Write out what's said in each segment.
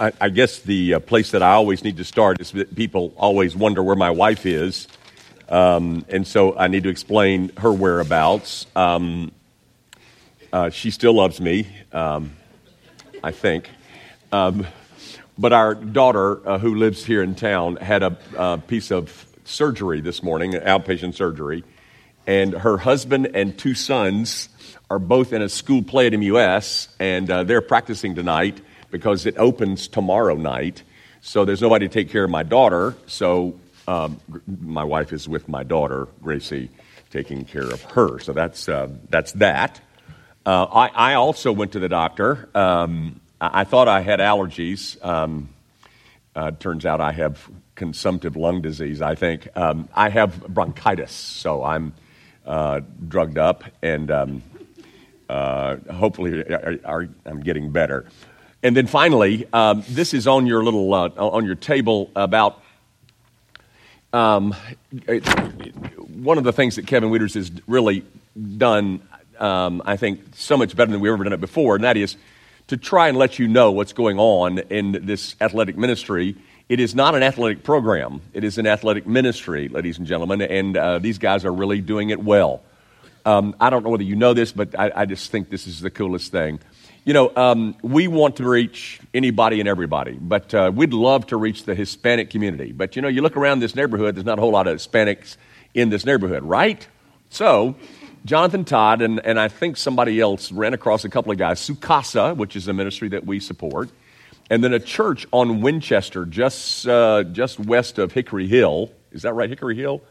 I, I guess the uh, place that I always need to start is that people always wonder where my wife is. Um, and so I need to explain her whereabouts. Um, uh, she still loves me, um, I think. Um, but our daughter, uh, who lives here in town, had a, a piece of surgery this morning, outpatient surgery. And her husband and two sons are both in a school play at MUS, and uh, they're practicing tonight because it opens tomorrow night. So there's nobody to take care of my daughter. So um, my wife is with my daughter, Gracie, taking care of her. So that's, uh, that's that. Uh, I, I, also went to the doctor. Um, I, I, thought I had allergies. Um, uh, turns out I have consumptive lung disease, I think. Um, I have bronchitis, so I'm uh, drugged up, and um, uh, hopefully I'm getting better. And then finally, um, this is on your little uh, on your table about um, one of the things that Kevin Wieters has really done. Um, I think so much better than we've ever done it before, and that is to try and let you know what's going on in this athletic ministry. It is not an athletic program; it is an athletic ministry, ladies and gentlemen, and uh, these guys are really doing it well. Um, I don't know whether you know this, but I, I, just think this is the coolest thing. You know, um, we want to reach anybody and everybody, but uh, we'd love to reach the Hispanic community. But you know, you look around this neighborhood, there's not a whole lot of Hispanics in this neighborhood, right? So, Jonathan Todd and, and I think somebody else ran across a couple of guys, Su Casa, which is a ministry that we support, and then a church on Winchester, just, uh, just west of Hickory Hill. Is that right, Hickory Hill?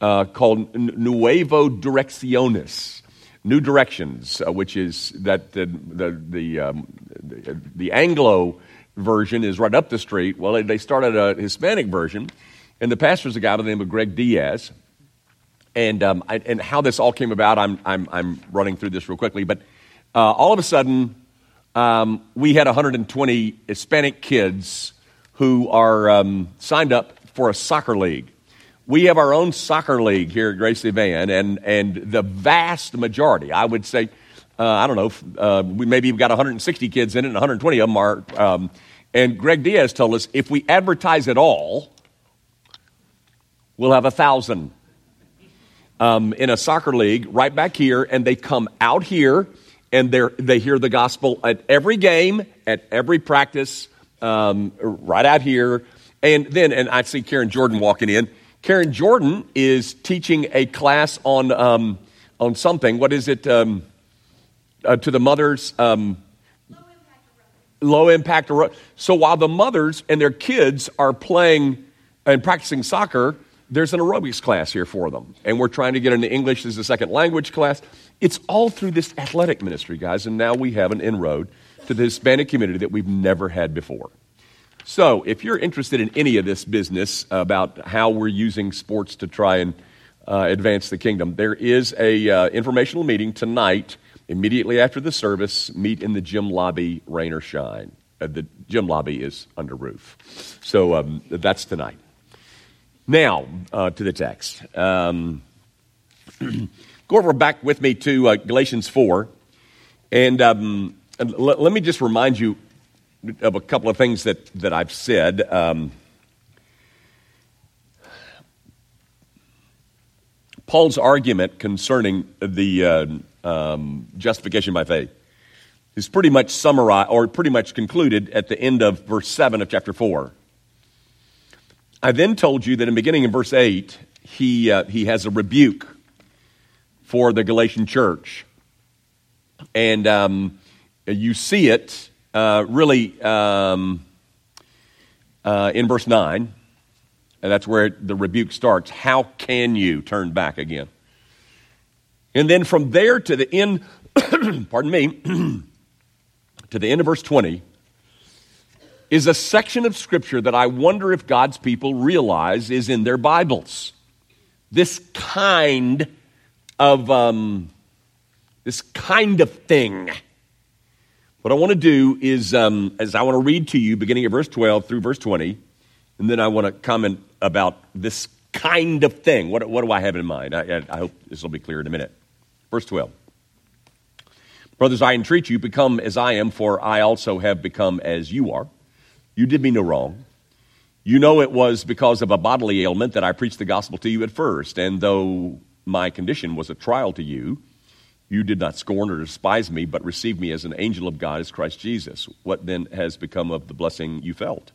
uh, called Nuevo Direcciones, New Directions, uh, which is that the, the, the, um, the, the, Anglo version is right up the street. Well, they started a Hispanic version, and the pastor's a guy by the name of Greg Diaz. And, um, I, and how this all came about, I'm, I'm, I'm running through this real quickly, but uh, all of a sudden, um, we had 120 Hispanic kids who are um, signed up for a soccer league we have our own soccer league here at Gracie Van, and, and the vast majority, I would say, uh, I don't know, uh, we maybe we've got 160 kids in it, and 120 of them are. Um, and Greg Diaz told us if we advertise at all, we'll have a thousand um, in a soccer league right back here, and they come out here and they they hear the gospel at every game, at every practice, um, right out here. And then, and I see Karen Jordan walking in. Karen Jordan is teaching a class on, um, on something. What is it? Um, uh, to the mothers. Um, low impact. Low impact. So while the mothers and their kids are playing and practicing soccer, there's an aerobics class here for them. And we're trying to get into English as a second language class. It's all through this athletic ministry, guys. And now we have an inroad to the Hispanic community that we've never had before. So, if you're interested in any of this business about how we're using sports to try and uh, advance the kingdom, there is a uh, informational meeting tonight, immediately after the service. Meet in the gym lobby, rain or shine. Uh, the gym lobby is under roof, so um, that's tonight. Now uh, to the text. Um, go over back with me to uh, Galatians four, and, um, l- let me just remind you of a couple of things that, that I've said. Um, Paul's argument concerning the uh, um, justification by faith is pretty much summarized or pretty much concluded at the end of verse 7 of chapter 4. I then told you that in beginning in verse 8, he, uh, he has a rebuke for the Galatian church. And um, you see it uh, really um, uh, in verse 9, and that's where the rebuke starts. How can you turn back again? And then from there to the end, pardon me, to the end of verse 20, is a section of scripture that I wonder if God's people realize is in their Bibles. This kind of um, this kind of thing what I want to do is, um, I want to read to you beginning of verse 12 through verse 20, and then I want to comment about this kind of thing. What, what do I have in mind? I, I hope this will be clear in a minute. Verse 12. Brothers, I entreat you, become as I am, for I also have become as you are. You did me no wrong. You know it was because of a bodily ailment that I preached the gospel to you at first, and though my condition was a trial to you, you did not scorn or despise me, but received me as an angel of God as Christ Jesus. What then has become of the blessing you felt?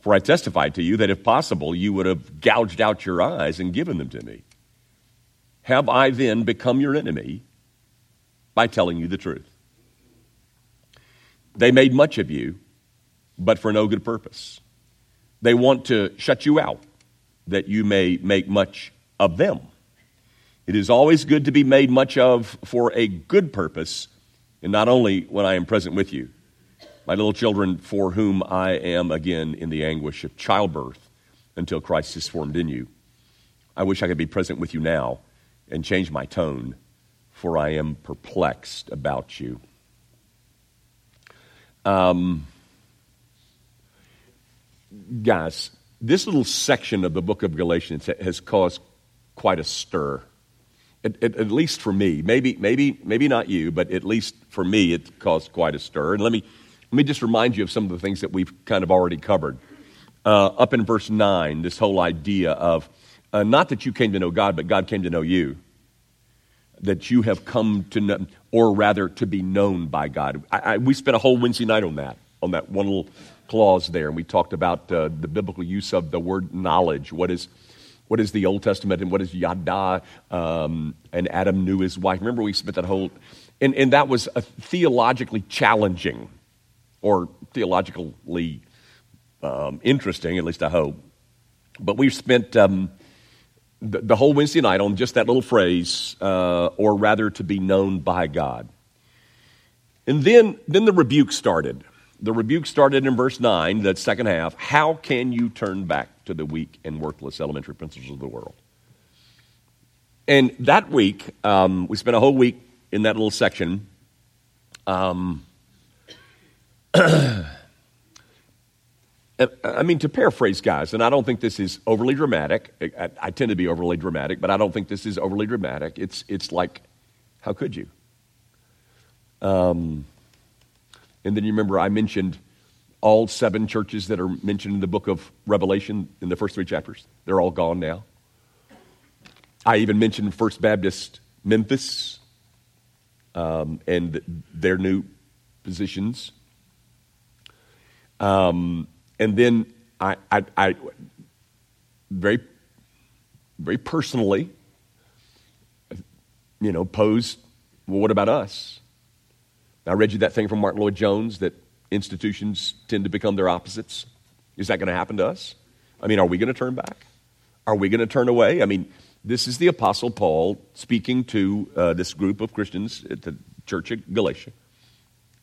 For I testified to you that if possible, you would have gouged out your eyes and given them to me. Have I then become your enemy by telling you the truth? They made much of you, but for no good purpose. They want to shut you out, that you may make much of them. It is always good to be made much of for a good purpose, and not only when I am present with you. My little children, for whom I am again in the anguish of childbirth until Christ is formed in you. I wish I could be present with you now and change my tone, for I am perplexed about you. Um, guys, this little section of the book of Galatians has caused quite a stir at, at, at, least for me, maybe, maybe, maybe not you, but at least for me, it caused quite a stir. And let me, let me just remind you of some of the things that we've kind of already covered. Uh, up in verse 9, this whole idea of uh, not that you came to know God, but God came to know you. That you have come to know, or rather to be known by God. I, I, we spent a whole Wednesday night on that, on that one little clause there, and we talked about uh, the biblical use of the word knowledge. What is what is the Old Testament and what is Yada? Um, and Adam knew his wife. Remember, we spent that whole, and, and that was a theologically challenging or theologically um, interesting, at least I hope. But we spent um, the, the, whole Wednesday night on just that little phrase, uh, or rather to be known by God. And then, then the rebuke started. The rebuke started in verse 9, that second half. How can you turn back to the weak and worthless elementary principles of the world? And that week, um, we spent a whole week in that little section. Um, I mean, to paraphrase, guys, and I don't think this is overly dramatic. I, I, tend to be overly dramatic, but I don't think this is overly dramatic. It's, it's like, how could you? Um, and then you remember I mentioned all seven churches that are mentioned in the book of Revelation in the first three chapters. They're all gone now. I even mentioned First Baptist Memphis um, and their new positions. Um, and then I, I, I, very, very personally, you know, posed, well, what about us? I read you that thing from Martyn Lloyd-Jones that institutions tend to become their opposites. Is that going to happen to us? I mean, are we going to turn back? Are we going to turn away? I mean, this is the Apostle Paul speaking to uh, this group of Christians at the church of Galatia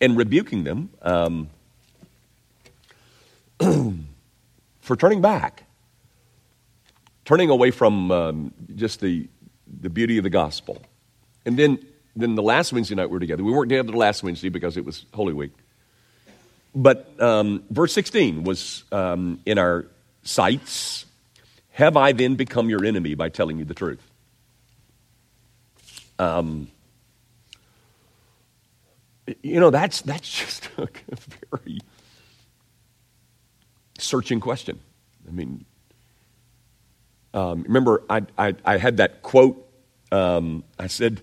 and rebuking them um, for turning back, turning away from um, just the, the beauty of the gospel. And then then the last Wednesday night we were together. We weren't together the last Wednesday because it was Holy Week. But um, verse 16 was um, in our sights. Have I then become your enemy by telling you the truth? Um, you know, that's, that's just a very searching question. I mean, um, remember, I, I, I, had that quote. Um, I said,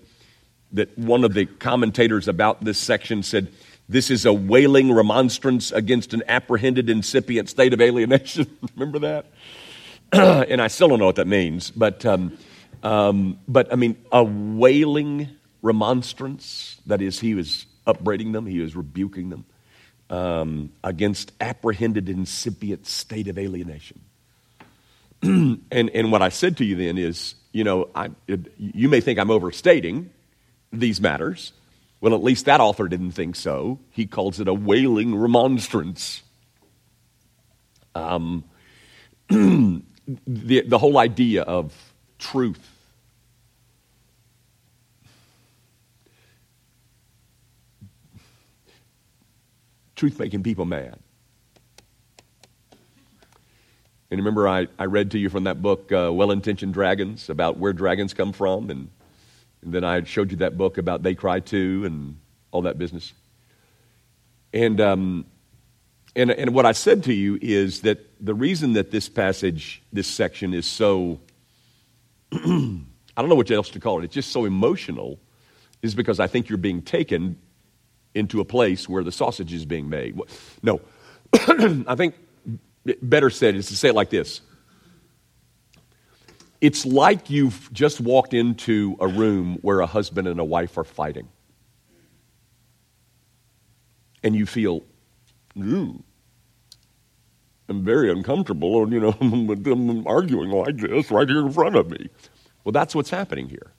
that one of the commentators about this section said, This is a wailing remonstrance against an apprehended incipient state of alienation. Remember that? and I still don't know what that means, but, um, um, but I mean, a wailing remonstrance. That is, he was upbraiding them, he was rebuking them um, against apprehended incipient state of alienation. and, and what I said to you then is, you know, I, you may think I'm overstating these matters. Well, at least that author didn't think so. He calls it a wailing remonstrance. Um, the, the whole idea of truth. Truth making people mad. And remember, I, I read to you from that book, uh, Well Intentioned Dragons, about where dragons come from and and then I showed you that book about They Cry Too and all that business. And um, and, and what I said to you is that the reason that this passage, this section is so, I don't know what else to call it, it's just so emotional, is because I think you're being taken into a place where the sausage is being made. No, I think better said is to say it like this It's like you've just walked into a room where a husband and a wife are fighting. And you feel, I'm very uncomfortable, and you know, them arguing like this right here in front of me. Well, that's what's happening here.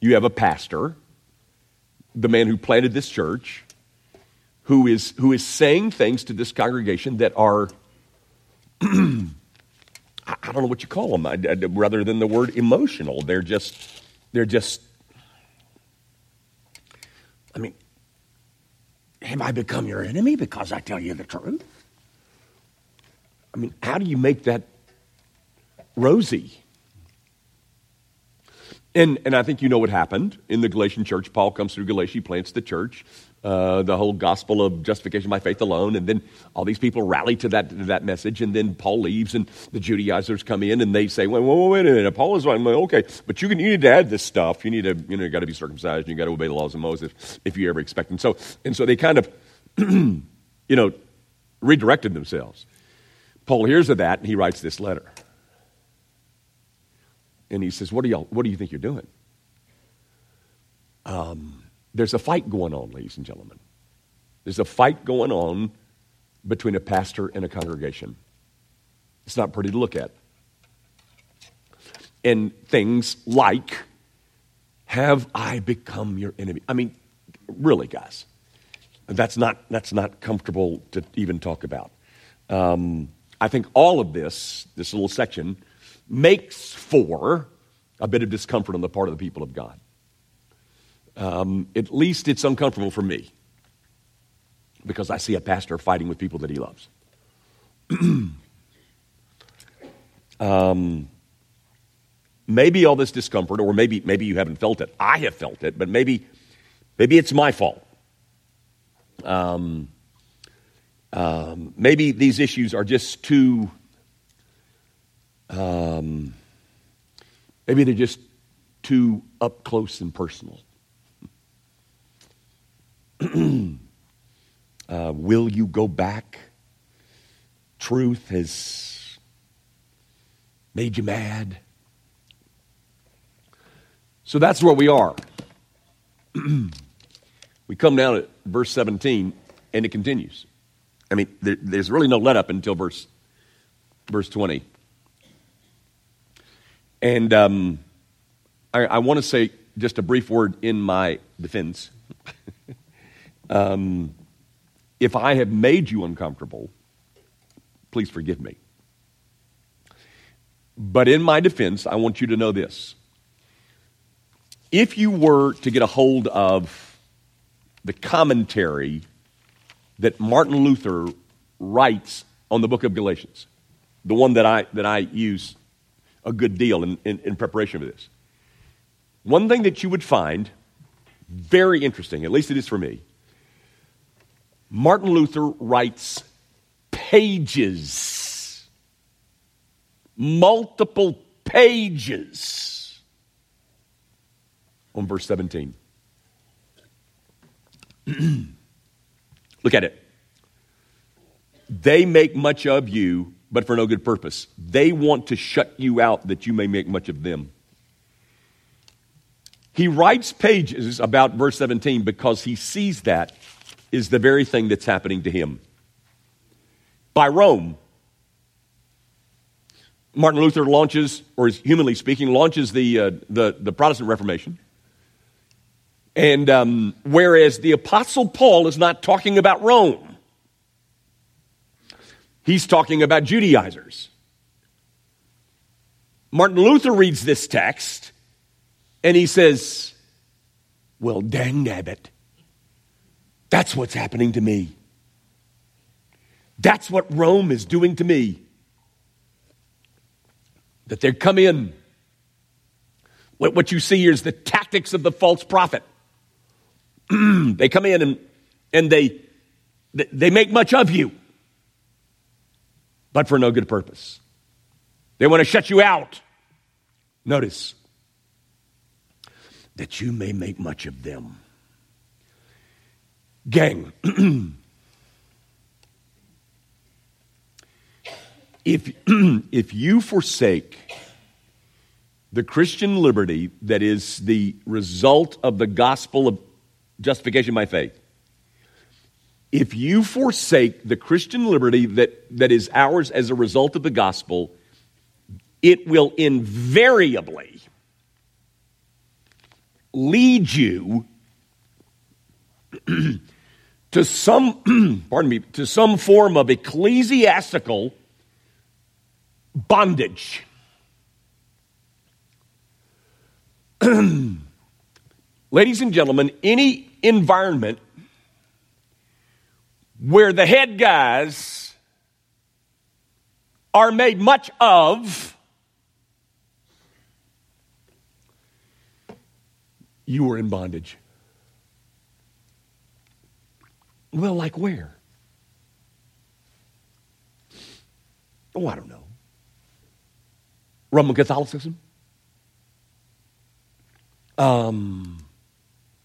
You have a pastor, the man who planted this church, who is, who is saying things to this congregation that are, I don't know what you call them, I, I, rather than the word emotional. They're just, they're just, I mean, have I become your enemy because I tell you the truth? I mean, how do you make that rosy? And, and I think you know what happened in the Galatian church. Paul comes through Galatia, plants the church, uh, the whole gospel of justification by faith alone, and then all these people rally to that, that message, and then Paul leaves, and the Judaizers come in, and they say, well, wait, wait a minute, Paul is. Well, okay, but you, can, you need to add this stuff. You need to, you know, got to be circumcised, you got to obey the laws of Moses if you ever expect. And so, and so they kind of, you know, redirected themselves. Paul hears of that and he writes this letter. And he says, What do, y'all, what do you think you're doing? Um, there's a fight going on, ladies and gentlemen. There's a fight going on between a pastor and a congregation. It's not pretty to look at. And things like, Have I become your enemy? I mean, really, guys, that's not, that's not comfortable to even talk about. Um, I think all of this, this little section, makes for a bit of discomfort on the part of the people of God. Um, at least it's uncomfortable for me because I see a pastor fighting with people that he loves. um, maybe all this discomfort, or maybe, maybe you haven't felt it. I have felt it, but maybe, maybe it's my fault. Um, um, maybe these issues are just too, um, maybe they're just too up close and personal. uh, will you go back? Truth has made you mad. So that's where we are. we come down at verse 17, and it continues. I mean, there, there's really no let up until verse, verse 20. And um, I, I want to say just a brief word in my defense. um, if I have made you uncomfortable, please forgive me. But in my defense, I want you to know this. If you were to get a hold of the commentary that Martin Luther writes on the book of Galatians, the one that I, that I use a good deal in, in, in preparation for this. One thing that you would find very interesting, at least it is for me, Martin Luther writes pages, multiple pages on verse 17. Look at it. They make much of you, but for no good purpose. They want to shut you out that you may make much of them. He writes pages about verse 17 because he sees that is the very thing that's happening to him. By Rome, Martin Luther launches, or is humanly speaking, launches the, uh, the, the Protestant Reformation. And um, whereas the Apostle Paul is not talking about Rome, he's talking about Judaizers. Martin Luther reads this text and he says, Well, dang nabbit, that's what's happening to me. That's what Rome is doing to me. That they come in. What you see here is the tactics of the false prophet. they come in and, and they, they make much of you. but for no good purpose. They want to shut you out. Notice that you may make much of them. Gang, if, if you forsake the Christian liberty that is the result of the gospel of justification by faith, if you forsake the Christian liberty that, that is ours as a result of the gospel, it will invariably lead you to some pardon me to some form of ecclesiastical bondage ladies and gentlemen any environment where the head guys are made much of, you are in bondage. Well, like where? Oh, I don't know. Roman Catholicism? Um,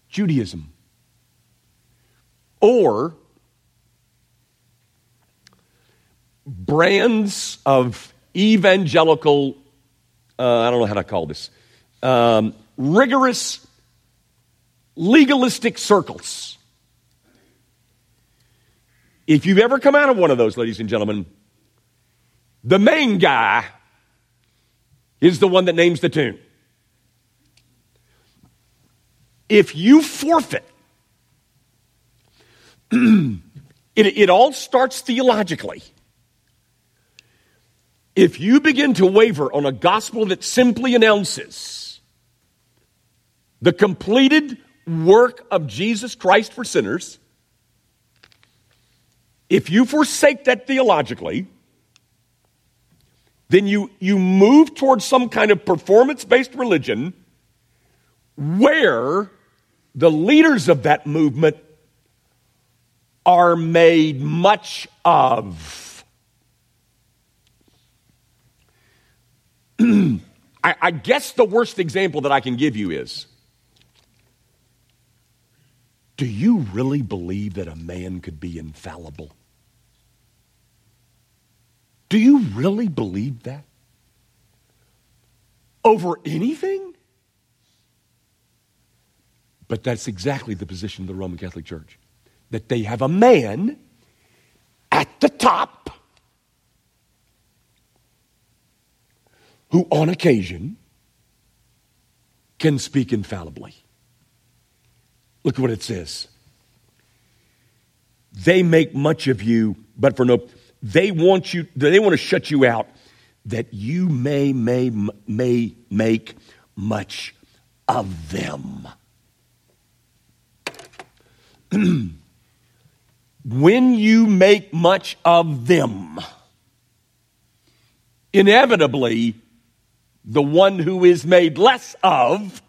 Judaism? Or brands of evangelical, uh, I don't know how to call this, um, rigorous, legalistic circles. If you've ever come out of one of those, ladies and gentlemen, the main guy is the one that names the tune. If you forfeit, it, it all starts theologically. If you begin to waver on a gospel that simply announces the completed work of Jesus Christ for sinners, if you forsake that theologically, then you, you move towards some kind of performance based religion where the leaders of that movement are made much of. I, I guess the worst example that I can give you is do you really believe that a man could be infallible? Do you really believe that? Over anything? But that's exactly the position of the Roman Catholic Church that they have a man at the top who, on occasion, can speak infallibly. Look at what it says. They make much of you, but for no, they want you, they want to shut you out that you may, may, may make much of them. when you make much of them, inevitably the one who is made less of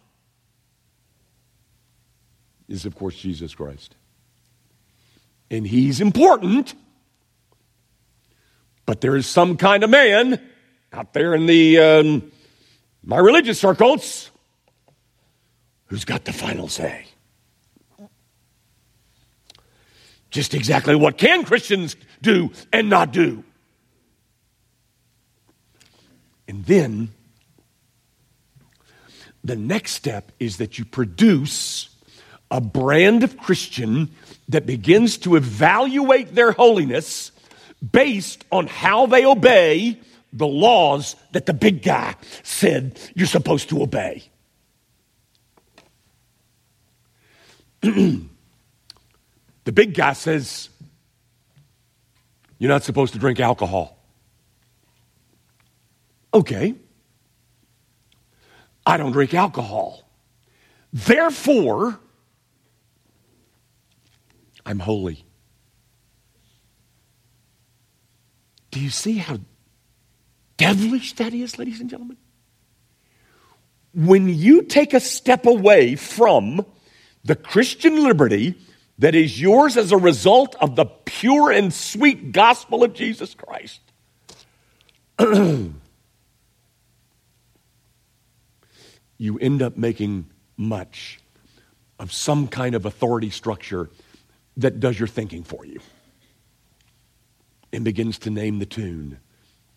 is, of course, Jesus Christ. And he's important, but there is some kind of man out there in the um, my religious circles who's got the final say. Just exactly what can Christians do and not do? And then the next step is that you produce a brand of Christian that begins to evaluate their holiness based on how they obey the laws that the big guy said you're supposed to obey. the big guy says you're not supposed to drink alcohol. Okay. I don't drink alcohol. Therefore, I'm holy. Do you see how devilish that is, ladies and gentlemen? When you take a step away from the Christian liberty that is yours as a result of the pure and sweet gospel of Jesus Christ, you end up making much of some kind of authority structure that does your thinking for you and begins to name the tune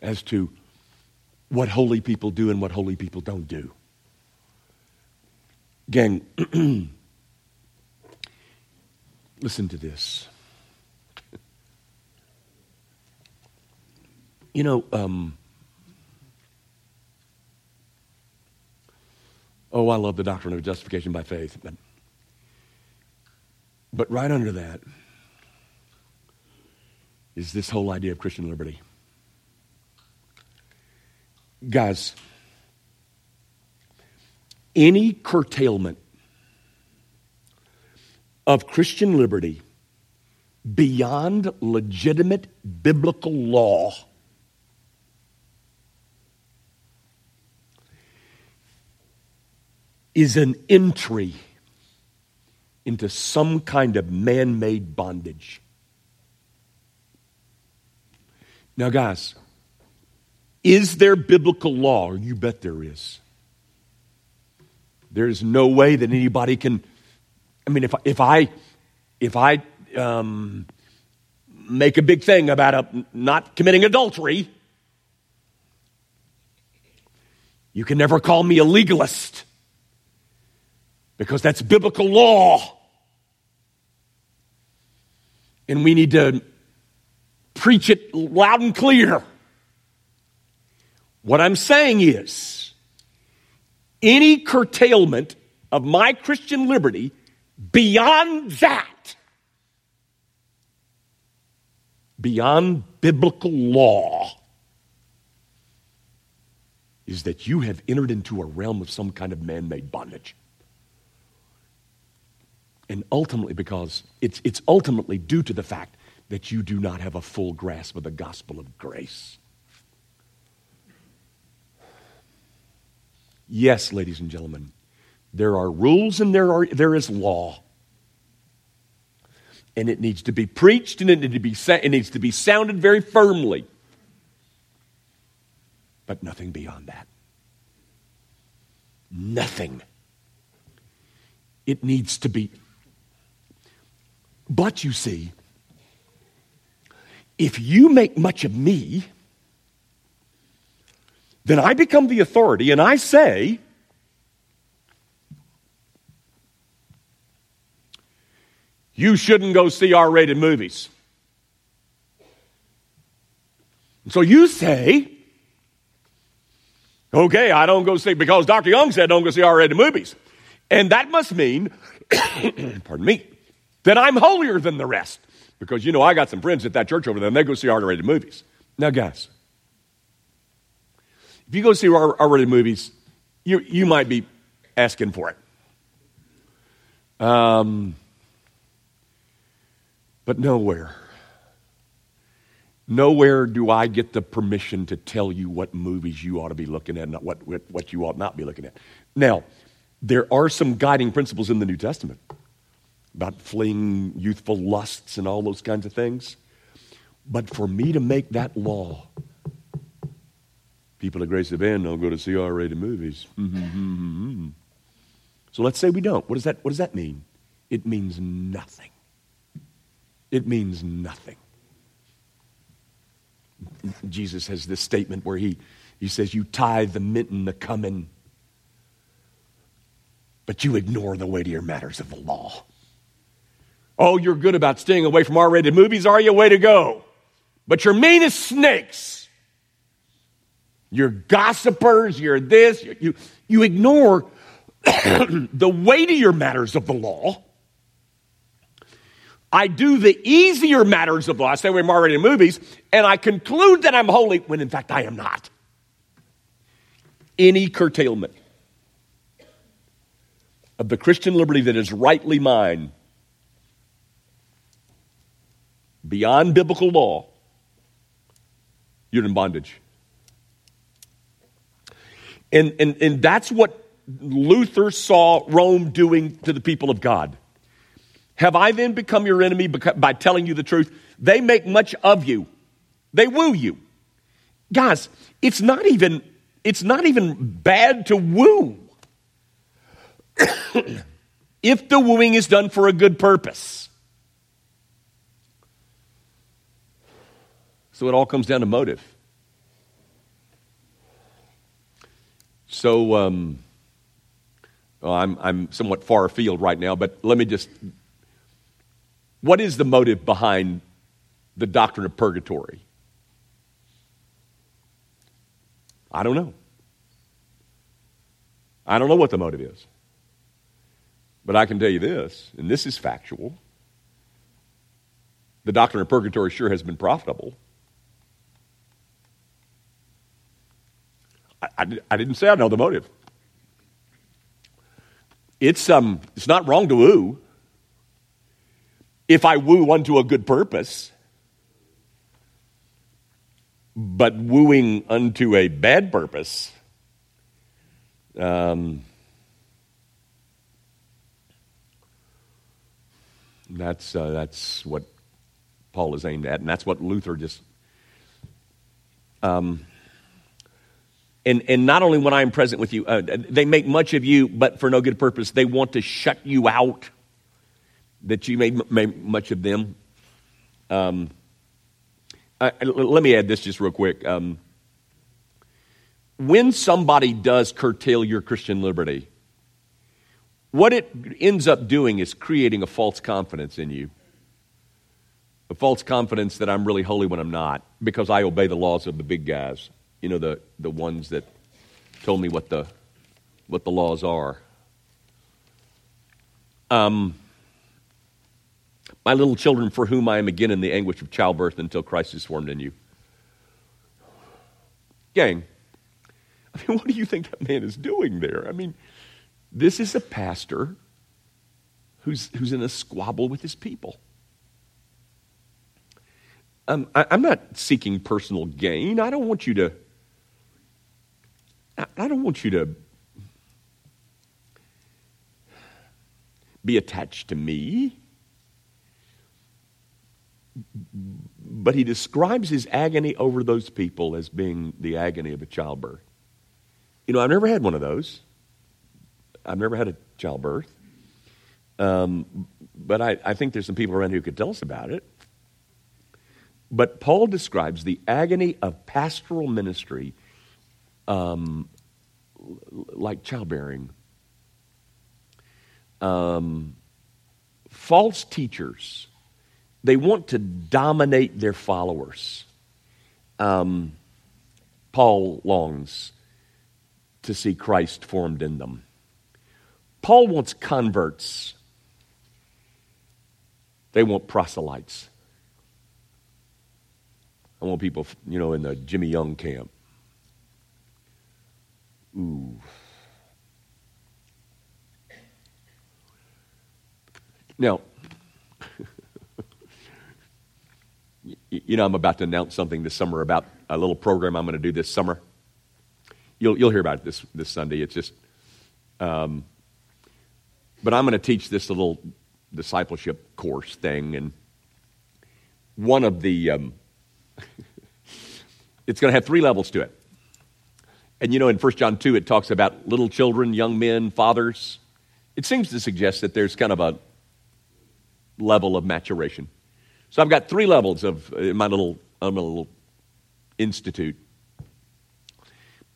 as to what holy people do and what holy people don't do. Gang, listen to this. You know, um, oh, I love the doctrine of justification by faith. But, but right under that is this whole idea of Christian liberty. Guys, any curtailment of Christian liberty beyond legitimate biblical law is an entry into some kind of man made bondage. Now, guys, is there biblical law? You bet there is. There's no way that anybody can. I mean, if, if I, if I um, make a big thing about a, not committing adultery, you can never call me a legalist because that's biblical law. And we need to preach it loud and clear. What I'm saying is, any curtailment of my Christian liberty beyond that, beyond biblical law, is that you have entered into a realm of some kind of man made bondage. And ultimately, because it's, it's ultimately due to the fact that you do not have a full grasp of the gospel of grace. Yes, ladies and gentlemen, there are rules and there, are, there is law. And it needs to be preached and it, needs to be, it needs to be sounded very firmly. But nothing beyond that. Nothing. It needs to be. But you see, if you make much of me, then I become the authority and I say, you shouldn't go see R rated movies. so you say, okay, I don't go see, because Dr. Young said don't go see R rated movies. And that must mean, pardon me, that I'm holier than the rest. Because, you know, I got some friends at that church over there, and they go see R rated movies. Now, guys, if you go see R rated movies, you, you might be asking for it. Um, but nowhere, nowhere do I get the permission to tell you what movies you ought to be looking at and what, what, what you ought not be looking at. Now, there are some guiding principles in the New Testament about fleeing youthful lusts and all those kinds of things. But for me to make that law, people at Grace of Bend don't go to see R-rated movies. so let's say we don't. What does that, what does that mean? It means nothing. It means nothing. Jesus has this statement where he, he says, You tithe the mint and the cumin, but you ignore the weightier matters of the law. Oh, you're good about staying away from R rated movies, are you? Way to go. But you're mean as snakes. You're gossipers, you're this, you, you ignore the weightier matters of the law. I do the easier matters of the law. I stay away from R rated movies, and I conclude that I'm holy when in fact I am not. Any curtailment of the Christian liberty that is rightly mine beyond biblical law, you're in bondage. And, and, and that's what Luther saw Rome doing to the people of God. Have I then become your enemy by telling you the truth? They make much of you, they woo you. Guys, it's not even it's not even bad to woo. if the wooing is done for a good purpose. So it all comes down to motive. So um, well, I'm, I'm somewhat far afield right now, but let me just. What is the motive behind the doctrine of purgatory? I don't know. I don't know what the motive is. But I can tell you this, and this is factual. The doctrine of purgatory sure has been profitable. I, I, didn't say I know the motive. It's, um, it's not wrong to woo if I woo unto a good purpose. But wooing unto a bad purpose, um, that's, uh, that's what Paul is aimed at, and that's what Luther just. Um, and, and not only when I am present with you, uh, they make much of you, but for no good purpose. They want to shut you out, that you make, make much of them. Um, uh, let me add this just real quick. Um, when somebody does curtail your Christian liberty, what it ends up doing is creating a false confidence in you. A false confidence that I'm really holy when I'm not, because I obey the laws of the big guys, you know, the, the ones that told me what the, what the laws are. Um, my little children, for whom I am again in the anguish of childbirth until Christ is formed in you. Gang, I mean, what do you think that man is doing there? I mean, this is a pastor who's, who's in a squabble with his people. Um, I, am not seeking personal gain. I don't want you to. I, don't want you to be attached to me but he describes his agony over those people as being the agony of a childbirth. You know, I've never had one of those. I've never had a childbirth. Um, but I, I think there's some people around here who could tell us about it. But Paul describes the agony of pastoral ministry um, like childbearing. Um, false teachers they want to dominate their followers. Um, Paul longs to see Christ formed in them. Paul wants converts. They want proselytes. I want people, you know, in the Jimmy Young camp. Ooh. Now, you know, I'm about to announce something this summer about a little program I'm going to do this summer. You'll, you'll hear about it this, this Sunday. It's just, um, but I'm going to teach this little discipleship course thing. And one of the, um, it's going to have three levels to it. And you know, in 1 John 2, it talks about little children, young men, fathers. It seems to suggest that there's kind of a level of maturation. So I've got three levels of uh, my little, my little institute.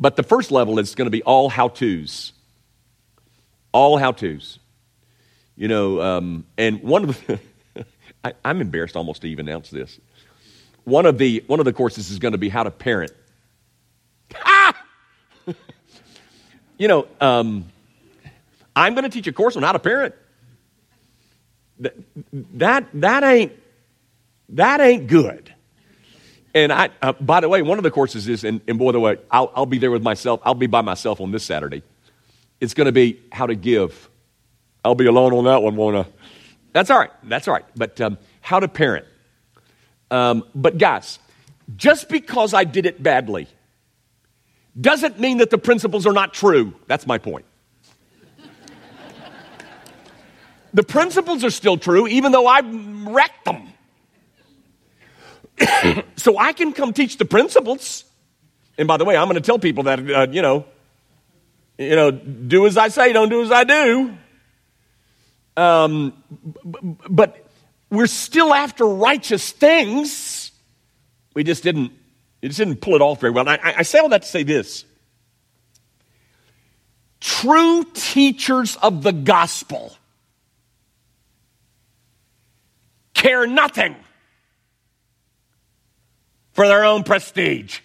But the first level is going to be all how to's. All how to's. You know, um, and one of the, I, I'm embarrassed almost to even announce this. One of the, one of the courses is going to be how to parent. You know, um, I'm going to teach a course on how to parent. That, that, that ain't that ain't good. And I, uh, by the way, one of the courses is, and, and by the way, I'll, I'll be there with myself. I'll be by myself on this Saturday. It's going to be how to give. I'll be alone on that one, won't I? That's all right. That's all right. But um, how to parent. Um, but guys, just because I did it badly doesn't mean that the principles are not true. That's my point. the principles are still true, even though I've wrecked them. so I can come teach the principles. And by the way, I'm going to tell people that, uh, you know, you know, do as I say, don't do as I do. Um, but we're still after righteous things. We just didn't, it just didn't pull it off very well. I, I say all that to say this. True teachers of the gospel care nothing for their own prestige.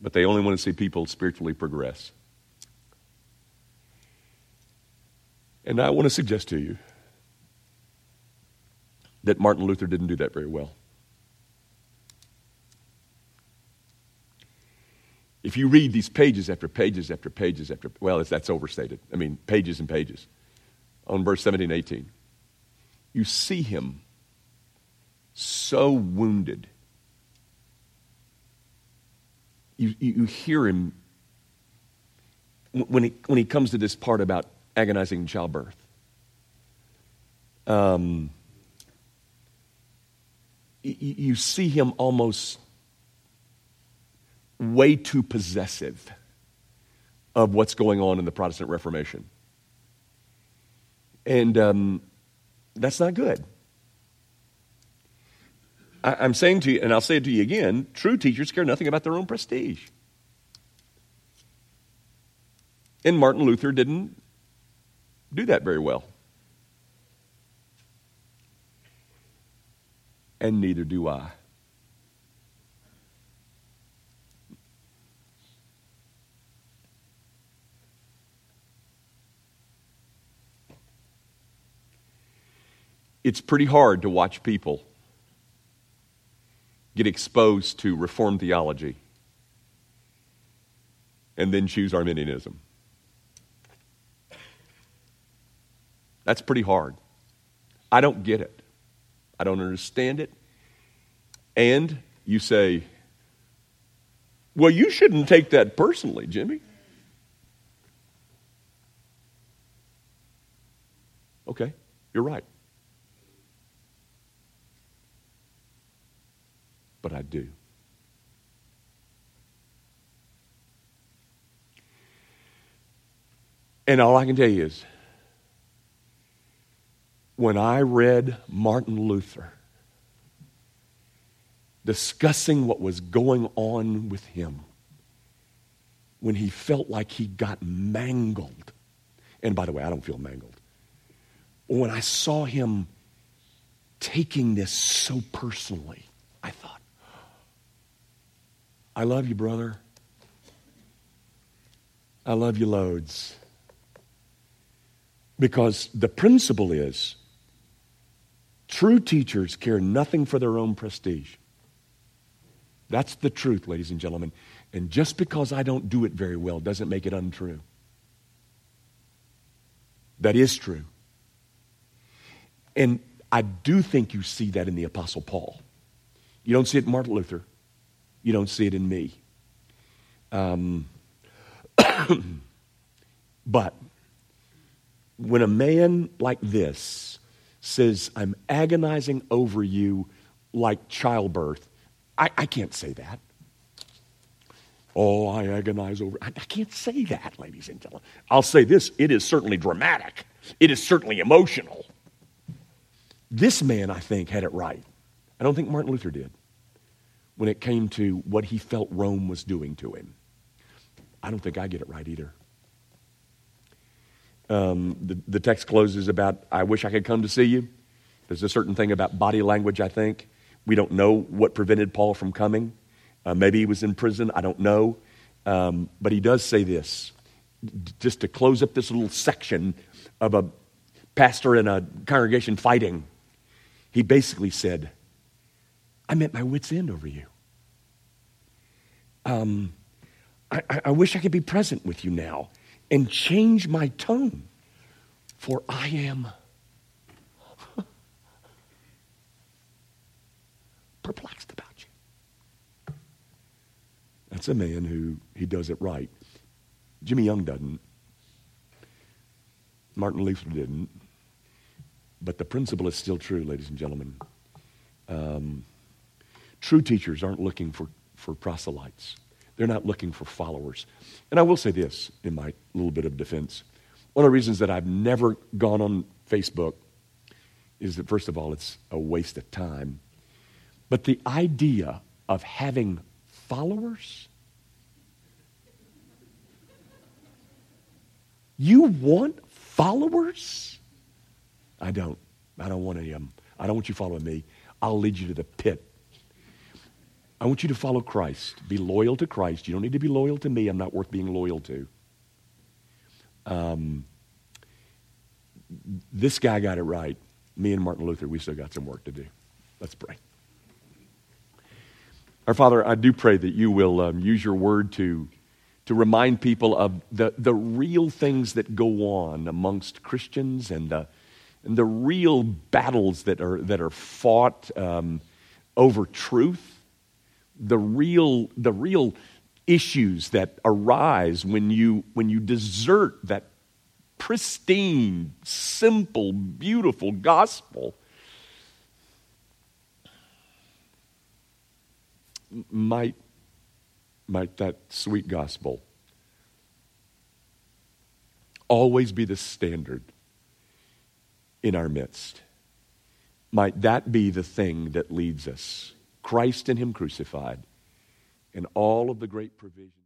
But they only want to see people spiritually progress. And I want to suggest to you that Martin Luther didn't do that very well. If you read these pages after pages after pages after, well, that's overstated. I mean, pages and pages on verse 17 18, you see him so wounded. You, you, you hear him when he, when he comes to this part about agonizing childbirth. Um, you, you see him almost way too possessive of what's going on in the Protestant Reformation. And um, that's not good. I, am saying to you, and I'll say it to you again true teachers care nothing about their own prestige. And Martin Luther didn't do that very well. And neither do I. it's pretty hard to watch people get exposed to Reformed theology and then choose Arminianism. That's pretty hard. I don't get it. I don't understand it. And you say, well, you shouldn't take that personally, Jimmy. Okay, you're right. but I do. And all I can tell you is when I read Martin Luther discussing what was going on with him, when he felt like he got mangled, and by the way, I don't feel mangled. When I saw him taking this so personally, I thought, I love you, brother. I love you loads. Because the principle is true teachers care nothing for their own prestige. That's the truth, ladies and gentlemen. And just because I don't do it very well doesn't make it untrue. That is true. And I do think you see that in the Apostle Paul. You don't see it in Martin Luther. You don't see it in me. Um, but when a man like this says, I'm agonizing over you like childbirth, I, I can't say that. Oh, I agonize over. I, I can't say that, ladies and gentlemen. I'll say this it is certainly dramatic, it is certainly emotional. This man, I think, had it right. I don't think Martin Luther did when it came to what he felt Rome was doing to him. I don't think I get it right either. Um, the, the text closes about, I wish I could come to see you. There's a certain thing about body language, I think. We don't know what prevented Paul from coming. Uh, maybe he was in prison. I don't know. Um, but he does say this, just to close up this little section of a pastor and a congregation fighting. He basically said, I'm at my wits' end over you. Um, I, I wish I could be present with you now and change my tone, for I am perplexed about you. That's a man who he does it right. Jimmy Young doesn't. Martin Luther didn't. But the principle is still true, ladies and gentlemen. Um, true teachers aren't looking for, for proselytes, they're not looking for followers. And I will say this in my little bit of defense. One of the reasons that I've never gone on Facebook is that, first of all, it's a waste of time. But the idea of having followers, you want followers? I don't. I don't want any of them. I don't want you following me. I'll lead you to the pit. I want you to follow Christ. Be loyal to Christ. You don't need to be loyal to me. I'm not worth being loyal to. Um, this guy got it right. Me and Martin Luther, we still got some work to do. Let's pray. Our Father, I do pray that you will um, use your word to, to remind people of the, the real things that go on amongst Christians and the, and the real battles that are, that are fought um, over truth the real, the real issues that arise when you, when you desert that pristine, simple, beautiful gospel. Might, might that sweet gospel always be the standard in our midst? Might that be the thing that leads us? Christ and Him crucified, and all of the great provision.